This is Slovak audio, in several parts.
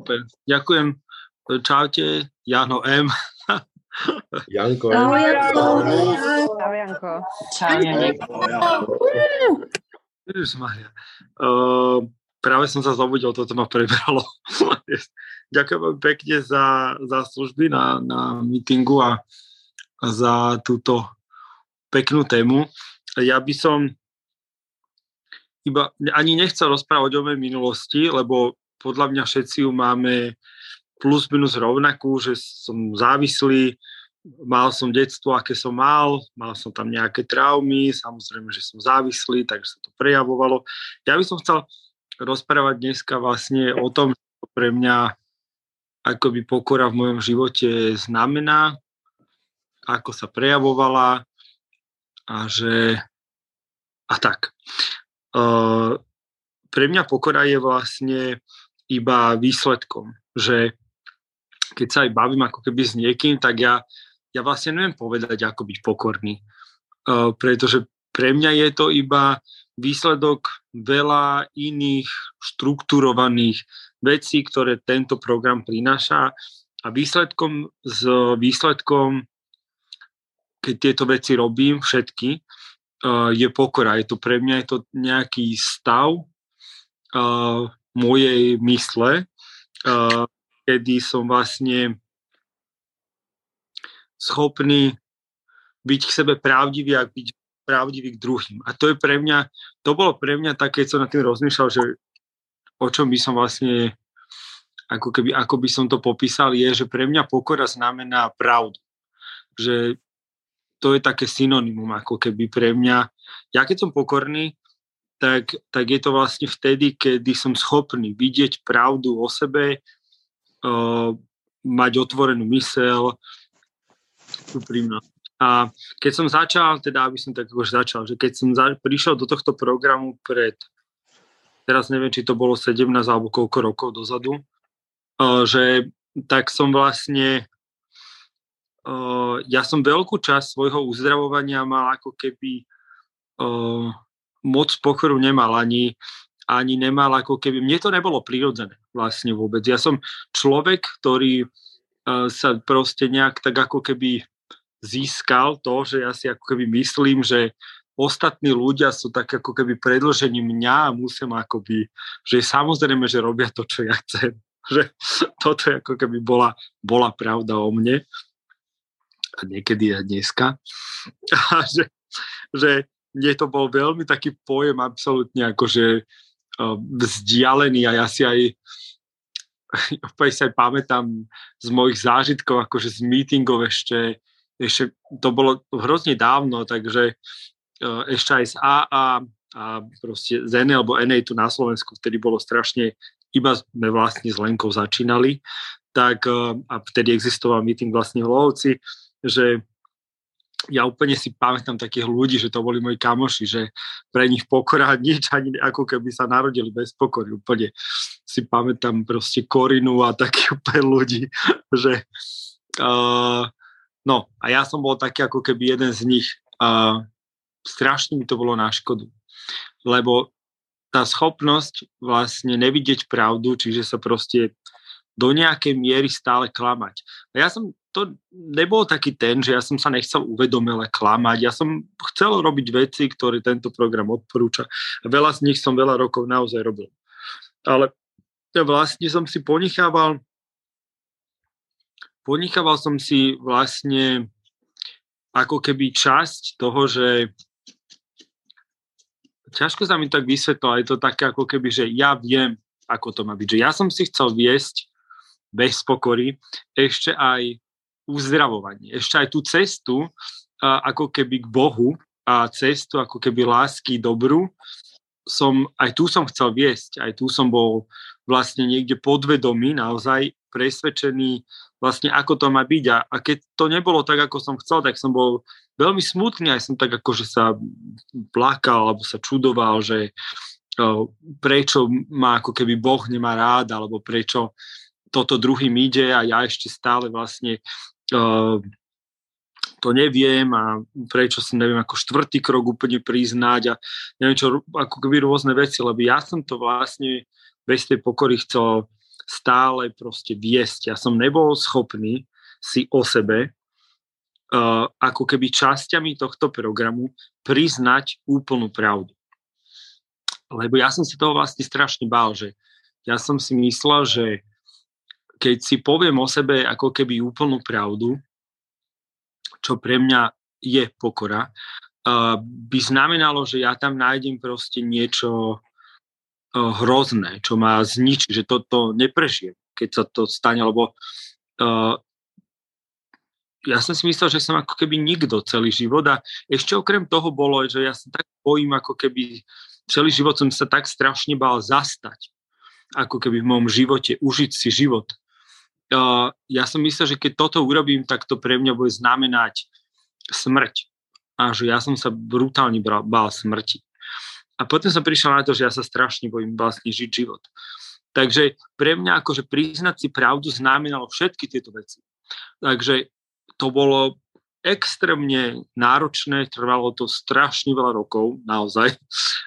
Super. Ďakujem. Čaute, Jano M. Janko. Čau, Janko. Čau, Janko. Čau, Janko. Uh, práve som sa zobudil, toto ma prebralo. Ďakujem pekne za, za služby na, na meetingu a, a za túto peknú tému. Ja by som iba ani nechcel rozprávať o mojej minulosti, lebo podľa mňa všetci ju máme plus minus rovnakú, že som závislý, mal som detstvo, aké som mal, mal som tam nejaké traumy, samozrejme, že som závislý, takže sa to prejavovalo. Ja by som chcel rozprávať dneska vlastne o tom, čo pre mňa akoby pokora v mojom živote znamená, ako sa prejavovala a že a tak. Uh, pre mňa pokora je vlastne iba výsledkom, že keď sa aj bavím ako keby s niekým, tak ja, ja vlastne neviem povedať, ako byť pokorný. Uh, pretože pre mňa je to iba výsledok veľa iných štrukturovaných vecí, ktoré tento program prináša a výsledkom, s výsledkom, keď tieto veci robím, všetky, uh, je pokora. Je to pre mňa je to nejaký stav uh, mojej mysle, kedy som vlastne schopný byť k sebe pravdivý a byť pravdivý k druhým. A to je pre mňa, to bolo pre mňa také, co na tým rozmýšľal, že o čom by som vlastne, ako, keby, ako by som to popísal, je, že pre mňa pokora znamená pravdu. Že to je také synonymum, ako keby pre mňa. Ja keď som pokorný, tak, tak je to vlastne vtedy, kedy som schopný vidieť pravdu o sebe, uh, mať otvorenú mysel, úprimnosť. A keď som začal, teda aby som tak už začal, že keď som za, prišiel do tohto programu pred, teraz neviem, či to bolo 17 alebo koľko rokov dozadu, uh, že tak som vlastne uh, ja som veľkú časť svojho uzdravovania mal ako keby uh, moc pochoru nemal ani, ani nemal ako keby, mne to nebolo prirodzené vlastne vôbec. Ja som človek, ktorý uh, sa proste nejak tak ako keby získal to, že ja si ako keby myslím, že ostatní ľudia sú tak ako keby predlžení mňa a musím akoby, že samozrejme, že robia to, čo ja chcem. Že toto ako keby bola, bola pravda o mne a niekedy aj dneska. A že, že mne to bol veľmi taký pojem absolútne akože vzdialený a ja si aj opäť sa aj pamätám z mojich zážitkov, akože z meetingov ešte, ešte to bolo hrozne dávno, takže uh, ešte aj z AA a proste z NE alebo NE tu na Slovensku, vtedy bolo strašne, iba sme vlastne s Lenkou začínali, tak uh, a vtedy existoval meeting vlastne v Lovci, že ja úplne si pamätám takých ľudí, že to boli moji kamoši, že pre nich pokora nič, ani ako keby sa narodili bez pokory. Úplne si pamätám proste Korinu a takých úplne ľudí, že uh, no a ja som bol taký ako keby jeden z nich. Uh, strašne mi to bolo na škodu, lebo tá schopnosť vlastne nevidieť pravdu, čiže sa proste do nejakej miery stále klamať. A ja som to nebol taký ten, že ja som sa nechcel uvedomile klamať. Ja som chcel robiť veci, ktoré tento program odporúča. Veľa z nich som veľa rokov naozaj robil. Ale vlastne som si ponechával ponechával som si vlastne ako keby časť toho, že ťažko sa mi tak vysvetlo, ale je to také ako keby, že ja viem, ako to má byť. Že ja som si chcel viesť bez pokory ešte aj uzdravovanie. Ešte aj tú cestu ako keby k Bohu a cestu ako keby lásky dobru som, aj tu som chcel viesť, aj tu som bol vlastne niekde podvedomý, naozaj presvedčený vlastne ako to má byť a, a keď to nebolo tak, ako som chcel, tak som bol veľmi smutný, aj som tak akože sa plakal alebo sa čudoval, že prečo ma ako keby Boh nemá rád, alebo prečo toto druhým ide a ja ešte stále vlastne Ehm, to neviem a prečo si neviem ako štvrtý krok úplne priznať a neviem čo, ako keby rôzne veci, lebo ja som to vlastne bez tej pokory chcel stále proste viesť. Ja som nebol schopný si o sebe uh, ako keby časťami tohto programu priznať úplnú pravdu. Lebo ja som si toho vlastne strašne bál, že ja som si myslel, že keď si poviem o sebe ako keby úplnú pravdu, čo pre mňa je pokora, by znamenalo, že ja tam nájdem proste niečo uh, hrozné, čo ma zničí, že toto neprežijem, keď sa to stane, lebo uh, ja som si myslel, že som ako keby nikto celý život a ešte okrem toho bolo, že ja sa tak bojím, ako keby celý život som sa tak strašne bál zastať, ako keby v môjom živote, užiť si život. Uh, ja som myslel, že keď toto urobím, tak to pre mňa bude znamenať smrť. A že ja som sa brutálne bál, bál smrti. A potom som prišiel na to, že ja sa strašne bojím vlastne žiť život. Takže pre mňa akože priznať si pravdu znamenalo všetky tieto veci. Takže to bolo extrémne náročné, trvalo to strašne veľa rokov, naozaj.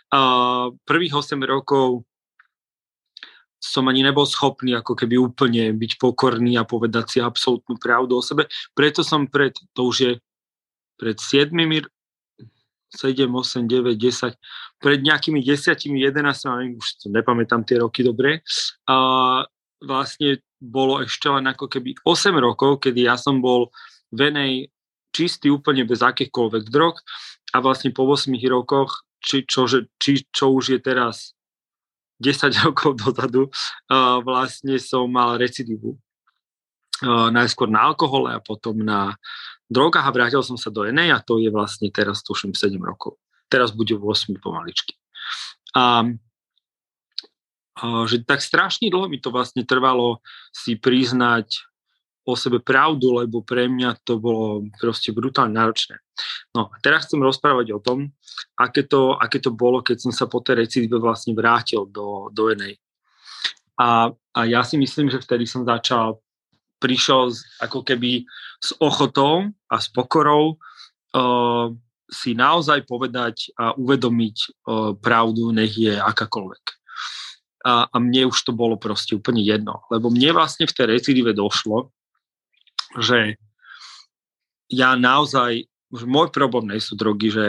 Uh, prvých 8 rokov som ani nebol schopný ako keby úplne byť pokorný a povedať si absolútnu pravdu o sebe. Preto som pred, to už je pred 7, 7, 8, 9, 10, pred nejakými 10, 11, už nepamätám tie roky dobre, a vlastne bolo ešte len ako keby 8 rokov, kedy ja som bol venej čistý úplne bez akýchkoľvek drog a vlastne po 8 rokoch, či, čo, či, čo už je teraz 10 rokov dozadu, vlastne som mal recidivu. Uh, najskôr na alkohole a potom na drogách a vrátil som sa do NA a to je vlastne teraz, tuším, 7 rokov. Teraz bude 8 pomaličky. A že tak strašne dlho mi to vlastne trvalo si priznať o sebe pravdu, lebo pre mňa to bolo proste brutálne náročné. No a teraz chcem rozprávať o tom, aké to, aké to bolo, keď som sa po tej recidive vlastne vrátil do, do NA. A, a ja si myslím, že vtedy som začal, prišiel z, ako keby s ochotou a s pokorou uh, si naozaj povedať a uvedomiť uh, pravdu, nech je akákoľvek. A, a mne už to bolo proste úplne jedno, lebo mne vlastne v tej recidive došlo, že ja naozaj, môj problém nie sú drogy, že,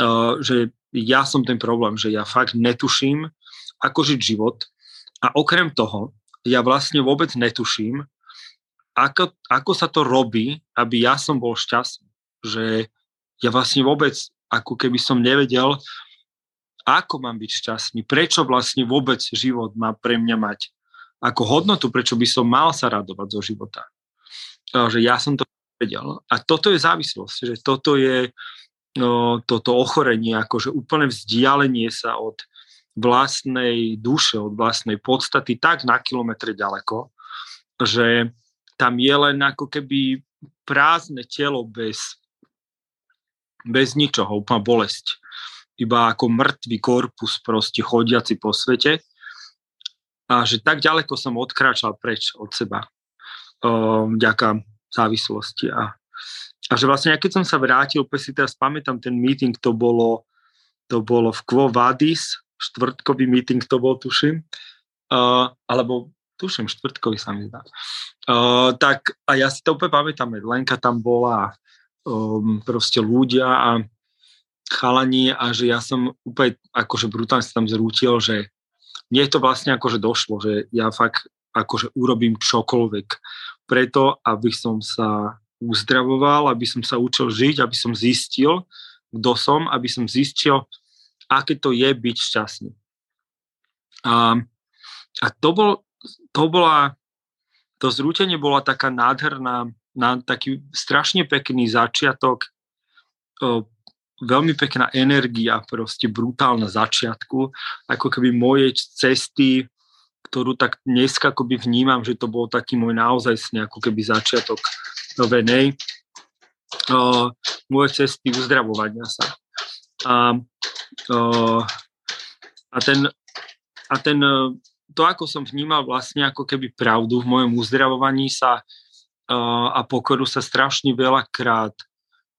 uh, že ja som ten problém, že ja fakt netuším, ako žiť život a okrem toho, ja vlastne vôbec netuším, ako, ako sa to robí, aby ja som bol šťastný. Že ja vlastne vôbec, ako keby som nevedel, ako mám byť šťastný, prečo vlastne vôbec život má pre mňa mať ako hodnotu, prečo by som mal sa radovať zo života že ja som to vedel. A toto je závislosť, že toto je no, toto ochorenie, akože úplne vzdialenie sa od vlastnej duše, od vlastnej podstaty tak na kilometre ďaleko, že tam je len ako keby prázdne telo bez, bez ničoho, úplná bolesť. Iba ako mŕtvý korpus proste chodiaci po svete. A že tak ďaleko som odkráčal preč od seba vďaka závislosti. A, a že vlastne, keď som sa vrátil, úplne si teraz pamätám ten meeting, to bolo, to bolo v Quo Vadis, štvrtkový meeting to bol, tuším, uh, alebo tuším, štvrtkový sa mi zdá. Uh, tak a ja si to úplne pamätám, Lenka tam bola, um, proste ľudia a chalani a že ja som úplne akože brutálne sa tam zrútil, že mne to vlastne akože došlo, že ja fakt akože urobím čokoľvek preto, aby som sa uzdravoval, aby som sa učil žiť, aby som zistil, kto som, aby som zistil, aké to je byť šťastný. A, a to, bol, to bola, to zrútenie bola taká nádherná, na taký strašne pekný začiatok, o, veľmi pekná energia, proste brutálna začiatku, ako keby moje cesty ktorú tak dneska akoby vnímam, že to bol taký môj naozaj ako keby začiatok novenej uh, moje cesty uzdravovania sa. A, uh, a ten, a ten, to, ako som vnímal vlastne ako keby pravdu v mojom uzdravovaní sa uh, a pokoru sa strašne veľakrát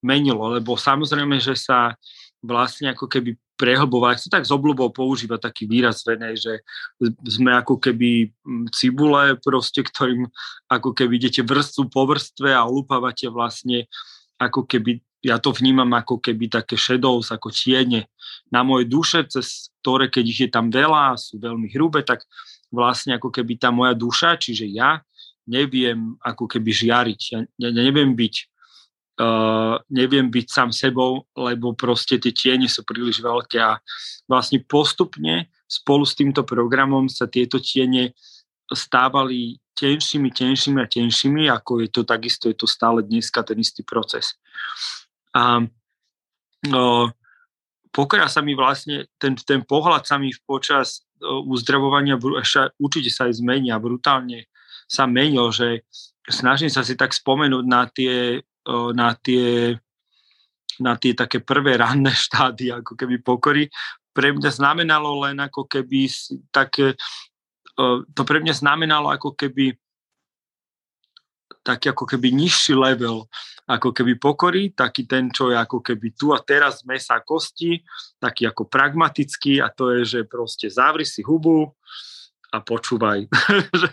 menilo, lebo samozrejme, že sa vlastne ako keby prehlbovať. Sa tak z obľubou používa taký výraz venej, že sme ako keby mm, cibule, proste, ktorým ako keby idete vrstvu po vrstve a olupávate vlastne ako keby, ja to vnímam ako keby také shadows, ako tiene na moje duše, cez ktoré, keď ich je tam veľa, sú veľmi hrubé, tak vlastne ako keby tá moja duša, čiže ja, neviem ako keby žiariť. Ja neviem byť Uh, neviem byť sám sebou, lebo proste tie tiene sú príliš veľké a vlastne postupne spolu s týmto programom sa tieto tiene stávali tenšími, tenšími a tenšími, ako je to takisto, je to stále dneska ten istý proces. A uh, pokora sa mi vlastne, ten, ten pohľad sa mi počas uh, uzdravovania určite sa aj zmenia, brutálne sa menil, že snažím sa si tak spomenúť na tie na tie, na tie také prvé ranné štády ako keby pokory. Pre mňa znamenalo len ako keby také, to pre mňa znamenalo ako keby taký ako keby nižší level ako keby pokory, taký ten, čo je ako keby tu a teraz mesa kosti, taký ako pragmatický a to je, že proste zavri si hubu, a počúvaj. že,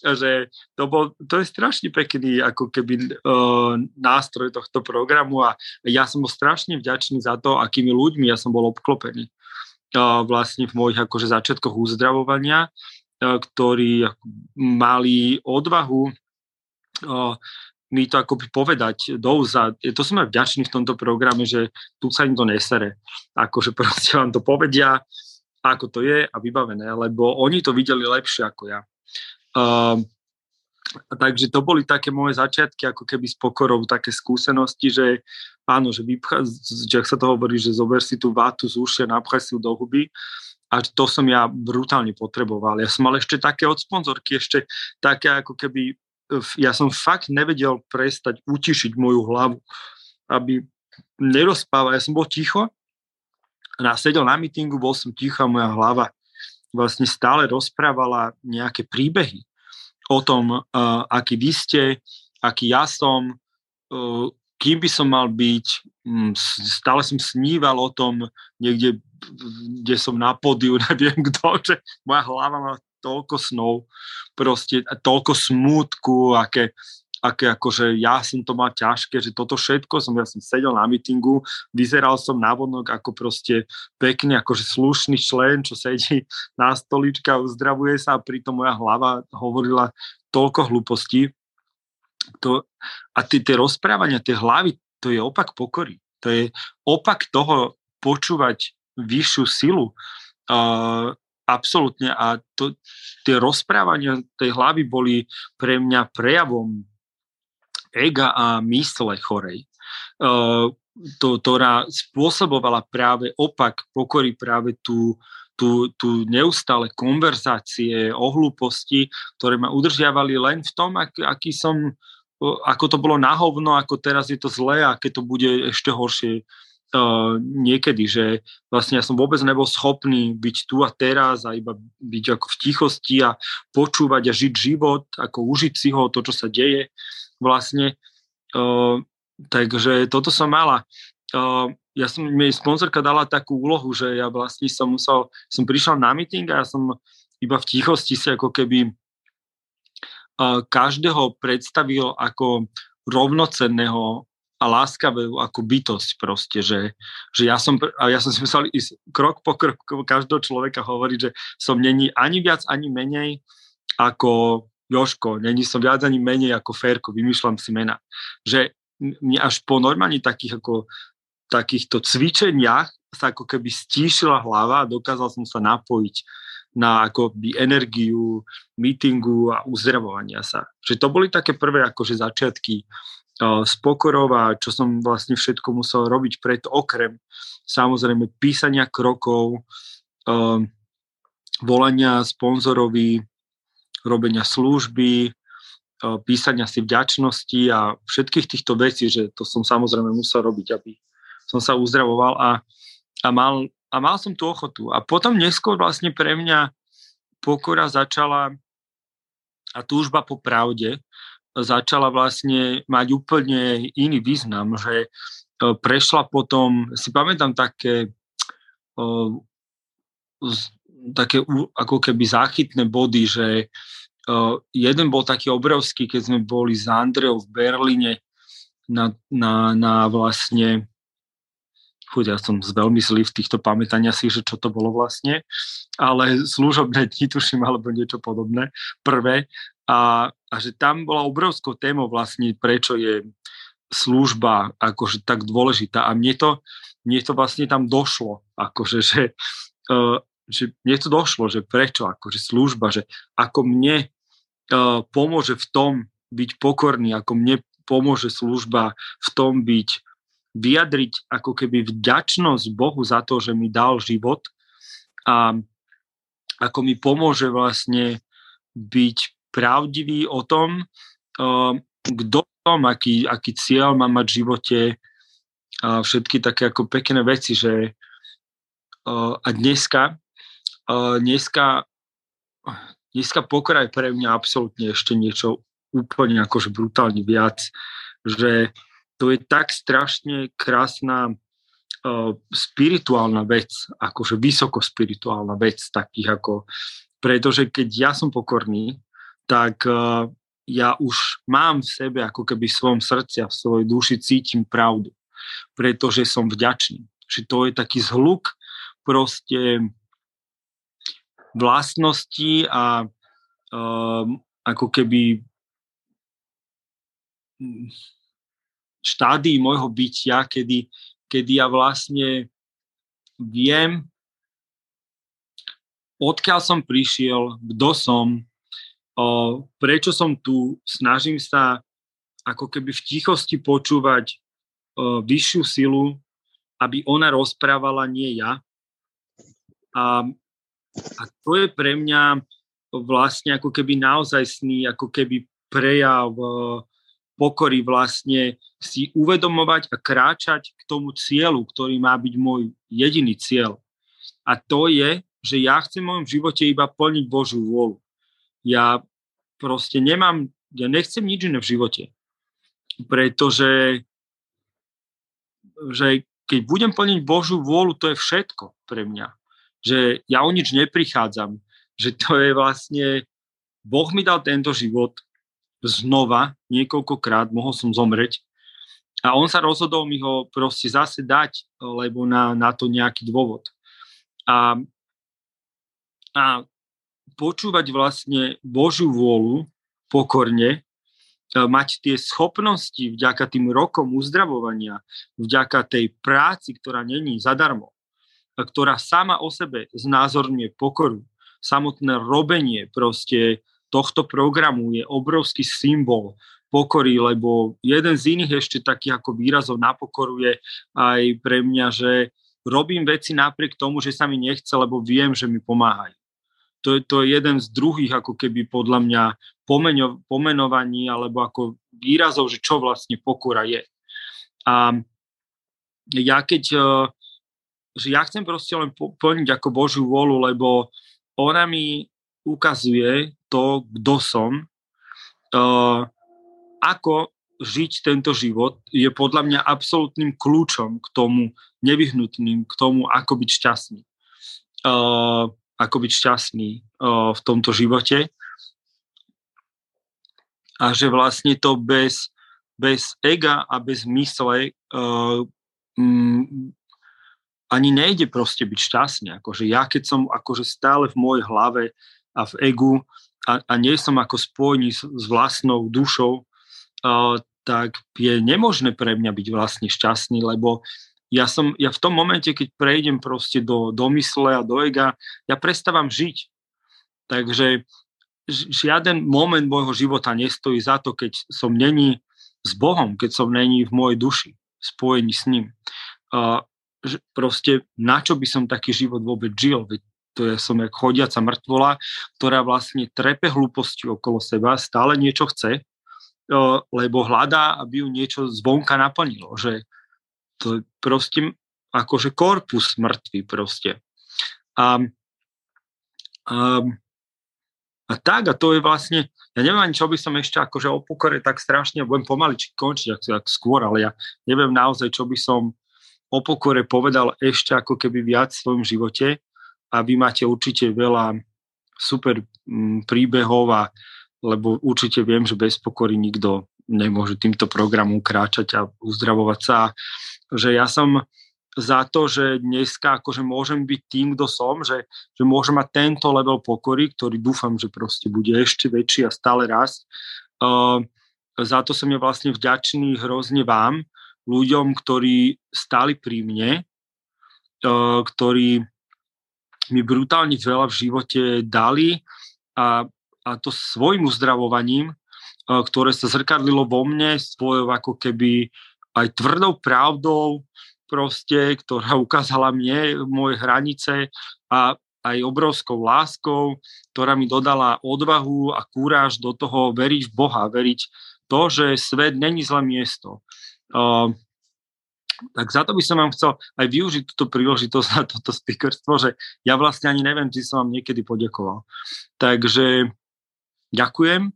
že to, bol, to je strašne pekný ako keby uh, nástroj tohto programu a ja som bol strašne vďačný za to, akými ľuďmi ja som bol obklopený uh, vlastne v mojich akože začiatkoch uzdravovania, uh, ktorí mali odvahu uh, mi to akoby povedať douza. To som aj vďačný v tomto programe, že tu sa im to nesere. Akože proste vám to povedia, ako to je a vybavené, lebo oni to videli lepšie ako ja. Uh, takže to boli také moje začiatky, ako keby s pokorou, také skúsenosti, že áno, že, vypcha, že ak sa to hovorí, že zober si tú vátu z ušia, napchaj si ju do huby a to som ja brutálne potreboval. Ja som mal ešte také od sponzorky, ešte také ako keby, ja som fakt nevedel prestať utišiť moju hlavu, aby nerozpával. Ja som bol ticho ja sedel na mítingu, bol som ticho a moja hlava vlastne stále rozprávala nejaké príbehy o tom, uh, aký vy ste, aký ja som, uh, kým by som mal byť. Um, stále som sníval o tom niekde, kde som na podiu, neviem kto, že moja hlava má toľko snov, proste toľko smútku, aké, aké akože ja som to mal ťažké, že toto všetko som, ja som sedel na mítingu, vyzeral som na vonok ako proste pekný, akože slušný člen, čo sedí na stoličke a uzdravuje sa a pritom moja hlava hovorila toľko hlúpostí. To, a tie, tie rozprávania, tie hlavy, to je opak pokory. To je opak toho počúvať vyššiu silu. Uh, absolútne. A to, tie rozprávania tej hlavy boli pre mňa prejavom ega a mysle chorej, to, ktorá spôsobovala práve opak pokory práve tú, tú, tú neustále konverzácie o hlúposti, ktoré ma udržiavali len v tom, ak, aký som, ako to bolo na hovno, ako teraz je to zlé a keď to bude ešte horšie uh, niekedy, že vlastne ja som vôbec nebol schopný byť tu a teraz a iba byť ako v tichosti a počúvať a žiť život, ako užiť si ho, to, čo sa deje vlastne. Uh, takže toto som mala. Uh, ja som, mi sponzorka dala takú úlohu, že ja vlastne som musel, som prišiel na meeting a ja som iba v tichosti si ako keby uh, každého predstavil ako rovnocenného a láskavého ako bytosť proste, že, že ja som, a ja som si musel ísť krok po kroku každého človeka hovoriť, že som není ani viac, ani menej ako Joško, není som viac ani menej ako Ferko, vymýšľam si mena. Že mne až po normálne takých ako takýchto cvičeniach sa ako keby stíšila hlava a dokázal som sa napojiť na akoby energiu, meetingu a uzdravovania sa. Že to boli také prvé akože začiatky uh, z pokorov a čo som vlastne všetko musel robiť preto, okrem samozrejme písania krokov, volania sponzorovi, robenia služby, e, písania si vďačnosti a všetkých týchto vecí, že to som samozrejme musel robiť, aby som sa uzdravoval a, a, mal, a mal som tú ochotu. A potom neskôr vlastne pre mňa pokora začala a túžba po pravde začala vlastne mať úplne iný význam, že e, prešla potom, si pamätám také uh, také ako keby záchytné body, že uh, jeden bol taký obrovský, keď sme boli s Andreou v Berlíne na, na, na vlastne chuť, ja som veľmi zlý v týchto pamätania si, že čo to bolo vlastne, ale služobné dni tuším, alebo niečo podobné, prvé. A, a že tam bola obrovskou témou vlastne, prečo je služba akože tak dôležitá. A mne to, mne to vlastne tam došlo, akože, že, uh, že mne to došlo, že prečo, akože služba, že ako mne uh, pomôže v tom byť pokorný, ako mne pomôže služba v tom byť vyjadriť ako keby vďačnosť Bohu za to, že mi dal život a ako mi pomôže vlastne byť pravdivý o tom, kto som, aký, aký cieľ mám mať v živote a všetky také ako pekné veci, že a dneska dneska dneska pokora je pre mňa absolútne ešte niečo úplne akože brutálne viac, že to je tak strašne krásna spirituálna vec, akože vysoko spirituálna vec takých ako, pretože keď ja som pokorný, tak uh, ja už mám v sebe, ako keby v svojom srdci a v svojej duši cítim pravdu, pretože som vďačný. Že to je taký zhluk proste vlastnosti a uh, ako keby štádii môjho bytia, kedy, kedy ja vlastne viem, odkiaľ som prišiel, kto som, o, prečo som tu, snažím sa ako keby v tichosti počúvať o, vyššiu silu, aby ona rozprávala, nie ja. A, a to je pre mňa vlastne ako keby naozaj sný, ako keby prejav pokory vlastne si uvedomovať a kráčať k tomu cieľu, ktorý má byť môj jediný cieľ. A to je, že ja chcem v mojom živote iba plniť Božú vôľu. Ja proste nemám, ja nechcem nič iné v živote. Pretože že keď budem plniť Božú vôľu, to je všetko pre mňa. Že ja o nič neprichádzam. Že to je vlastne, Boh mi dal tento život, znova niekoľkokrát, mohol som zomreť. A on sa rozhodol mi ho proste zase dať, lebo na, na to nejaký dôvod. A, a počúvať vlastne Božiu vôľu pokorne, mať tie schopnosti vďaka tým rokom uzdravovania, vďaka tej práci, ktorá není zadarmo, ktorá sama o sebe znázorňuje pokoru, samotné robenie proste tohto programu je obrovský symbol pokory, lebo jeden z iných ešte takých ako výrazov na pokoru je aj pre mňa, že robím veci napriek tomu, že sa mi nechce, lebo viem, že mi pomáhajú. To je, to je jeden z druhých ako keby podľa mňa pomeňo, pomenovaní alebo ako výrazov, že čo vlastne pokora je. A ja keď, e, že ja chcem proste len plniť ako Božiu volu, lebo ona mi ukazuje to, kto som, uh, ako žiť tento život je podľa mňa absolútnym kľúčom k tomu, nevyhnutným k tomu, ako byť šťastný. Uh, ako byť šťastný uh, v tomto živote. A že vlastne to bez, bez ega a bez mysle uh, ani nejde proste byť šťastný. Akože ja keď som akože stále v mojej hlave a v egu a, a nie som ako spojený s, s vlastnou dušou, uh, tak je nemožné pre mňa byť vlastne šťastný, lebo ja, som, ja v tom momente, keď prejdem proste do, do mysle a do ega, ja prestávam žiť. Takže žiaden moment môjho života nestojí za to, keď som není s Bohom, keď som není v mojej duši, spojení s ním. Uh, proste na čo by som taký život vôbec žil? Veď to je som jak chodiaca mŕtvola, ktorá vlastne trepe hlúposti okolo seba, stále niečo chce, lebo hľadá, aby ju niečo zvonka naplnilo. Že to je proste akože korpus mŕtvy proste. A, a, a tak, a to je vlastne, ja neviem ani, čo by som ešte akože o pokore tak strašne, budem pomaličky končiť, ak, ak skôr, ale ja neviem naozaj, čo by som o pokore povedal ešte ako keby viac v svojom živote a vy máte určite veľa super mm, príbehov a lebo určite viem, že bez pokory nikto nemôže týmto programom kráčať a uzdravovať sa. Že ja som za to, že dneska akože môžem byť tým, kto som, že, že môžem mať tento level pokory, ktorý dúfam, že proste bude ešte väčší a stále rast. Uh, za to som je vlastne vďačný hrozne vám, ľuďom, ktorí stali pri mne, uh, ktorí mi brutálne veľa v živote dali a, a to svojim uzdravovaním, uh, ktoré sa zrkadlilo vo mne svojou ako keby aj tvrdou pravdou, proste, ktorá ukázala mne moje hranice a aj obrovskou láskou, ktorá mi dodala odvahu a kúráž do toho veriť v Boha, veriť to, že svet není zlé miesto. Uh, tak za to by som vám chcel aj využiť túto príležitosť na toto speakerstvo, že ja vlastne ani neviem, či som vám niekedy podekoval. Takže ďakujem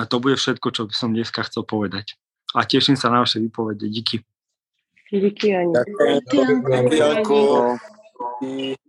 a to bude všetko, čo by som dneska chcel povedať. A teším sa na vaše výpovede. Díky. Díky, Ani. Ďakujem. Ďakujem. Ďakujem.